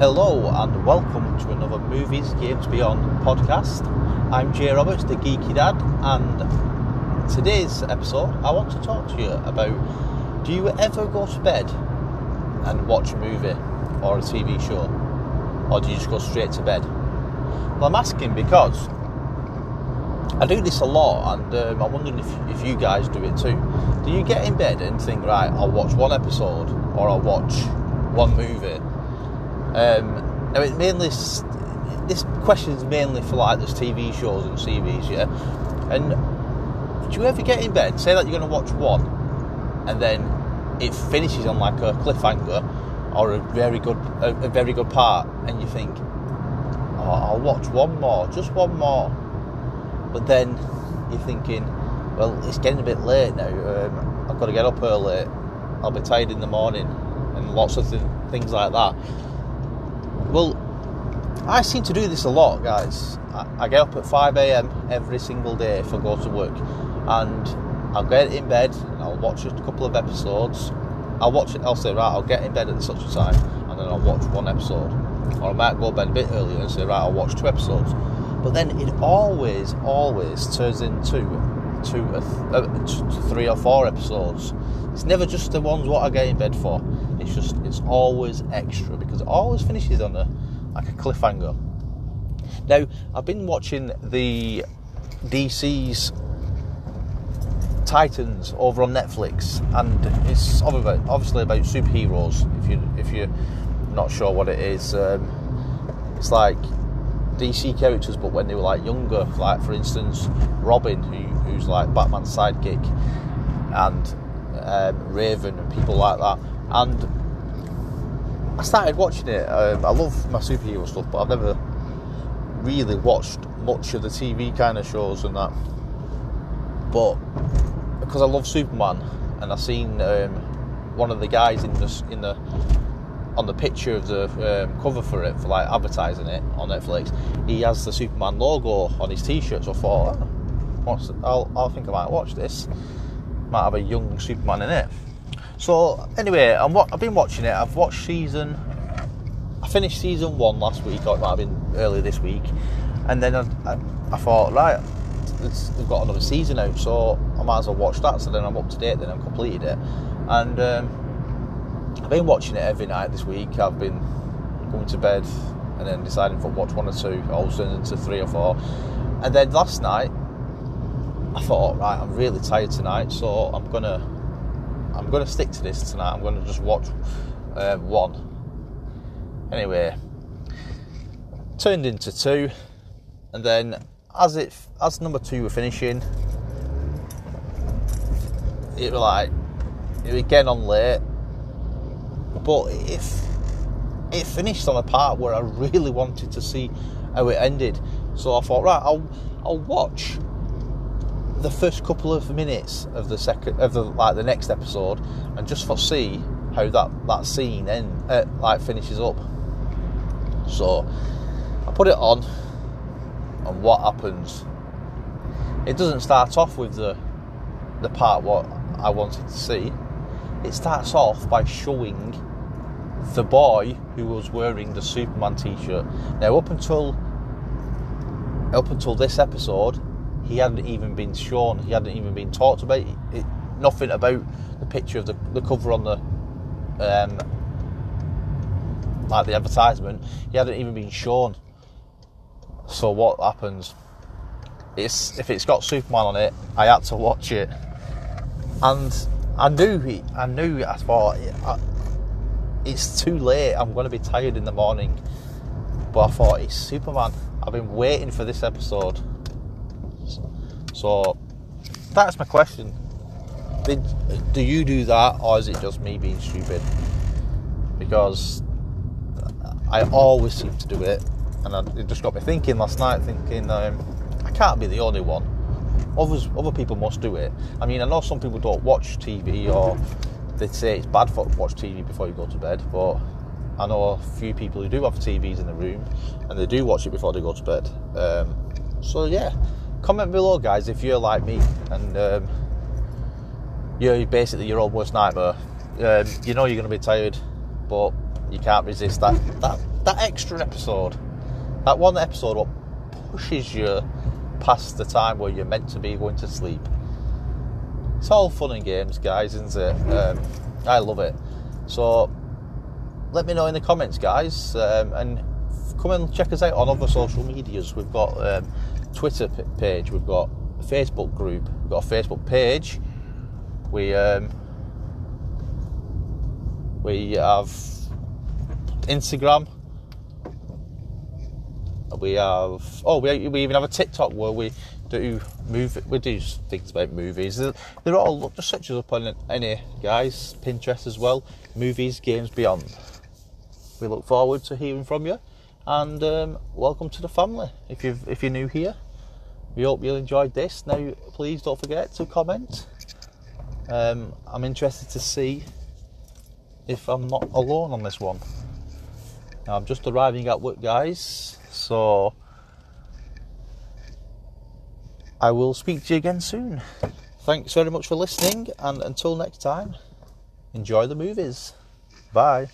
Hello and welcome to another Movies Games Beyond podcast. I'm Jay Roberts, the geeky dad, and today's episode I want to talk to you about do you ever go to bed and watch a movie or a TV show, or do you just go straight to bed? Well, I'm asking because I do this a lot, and um, I'm wondering if, if you guys do it too. Do you get in bed and think, right, I'll watch one episode or I'll watch one movie? Um, now, it mainly this question is mainly for like there's TV shows and series, yeah. And do you ever get in bed, say that you're going to watch one, and then it finishes on like a cliffhanger or a very good a, a very good part, and you think, oh, I'll watch one more, just one more, but then you're thinking, well, it's getting a bit late now. Um, I've got to get up early. I'll be tired in the morning, and lots of th- things like that. Well, I seem to do this a lot, guys. I, I get up at 5 a.m. every single day if I go to work, and I'll get in bed and I'll watch a couple of episodes. I'll watch it. I'll say, right, I'll get in bed at such a time, and then I'll watch one episode. Or I might go to bed a bit earlier and say, right, I'll watch two episodes. But then it always, always turns into two, uh, three or four episodes. It's never just the ones what I get in bed for. It's just it's always extra because it always finishes on a like a cliffhanger. Now I've been watching the DC's Titans over on Netflix, and it's obviously about superheroes. If you if you're not sure what it is, um, it's like DC characters, but when they were like younger, like for instance Robin, who, who's like Batman's sidekick, and um, Raven and people like that. And I started watching it. Um, I love my superhero stuff, but I've never really watched much of the TV kind of shows and that. But because I love Superman, and I seen um, one of the guys in the in the on the picture of the um, cover for it, for like advertising it on Netflix, he has the Superman logo on his T-shirt. So I thought, oh, I'll, I'll think I might watch this. Might have a young Superman in it. So anyway, I'm, I've been watching it. I've watched season. I finished season one last week, or it might have been earlier this week, and then I, I, I thought, right, they've got another season out, so I might as well watch that. So then I'm up to date. Then I've completed it, and. Um, I've been watching it every night this week. I've been going to bed and then deciding I watch one or two, also into three or four. And then last night, I thought, right, I'm really tired tonight, so I'm gonna, I'm gonna stick to this tonight. I'm gonna just watch uh, one. Anyway, turned into two, and then as it, as number two were finishing, it was like, it was getting on late but if it finished on a part where I really wanted to see how it ended, so I thought, right, I'll I'll watch the first couple of minutes of the second of the like the next episode and just for see how that that scene end uh, like finishes up. So I put it on, and what happens? It doesn't start off with the the part what I wanted to see. It starts off by showing the boy who was wearing the Superman t-shirt. Now, up until up until this episode, he hadn't even been shown. He hadn't even been talked about. It, nothing about the picture of the, the cover on the um, like the advertisement. He hadn't even been shown. So what happens? It's if it's got Superman on it, I had to watch it, and I knew he. I knew. I thought. I, it's too late. I'm going to be tired in the morning. But I thought it's Superman. I've been waiting for this episode. So that's my question. Did, do you do that, or is it just me being stupid? Because I always seem to do it, and it just got me thinking last night. Thinking um, I can't be the only one. Others, other people must do it. I mean, I know some people don't watch TV or they say it's bad for watch TV before you go to bed, but I know a few people who do have TVs in the room and they do watch it before they go to bed. Um, so yeah, comment below, guys, if you're like me and um, you're basically your own worst nightmare. Um, you know you're going to be tired but you can't resist that that that extra episode. That one episode what pushes you past the time where you're meant to be going to sleep. It's all fun and games, guys, isn't it? Um, I love it. So let me know in the comments, guys, um, and come and check us out on other social medias. We've got um, Twitter page, we've got a Facebook group, we've got a Facebook page. We um, we have Instagram. We have oh we, we even have a TikTok where we do move we do things about movies. They're, they're all just search us up on any guys Pinterest as well. Movies, games beyond. We look forward to hearing from you, and um, welcome to the family. If you if you're new here, we hope you enjoyed this. Now, please don't forget to comment. Um, I'm interested to see if I'm not alone on this one. Now, I'm just arriving at work, guys, so I will speak to you again soon. Thanks very much for listening, and until next time, enjoy the movies. Bye.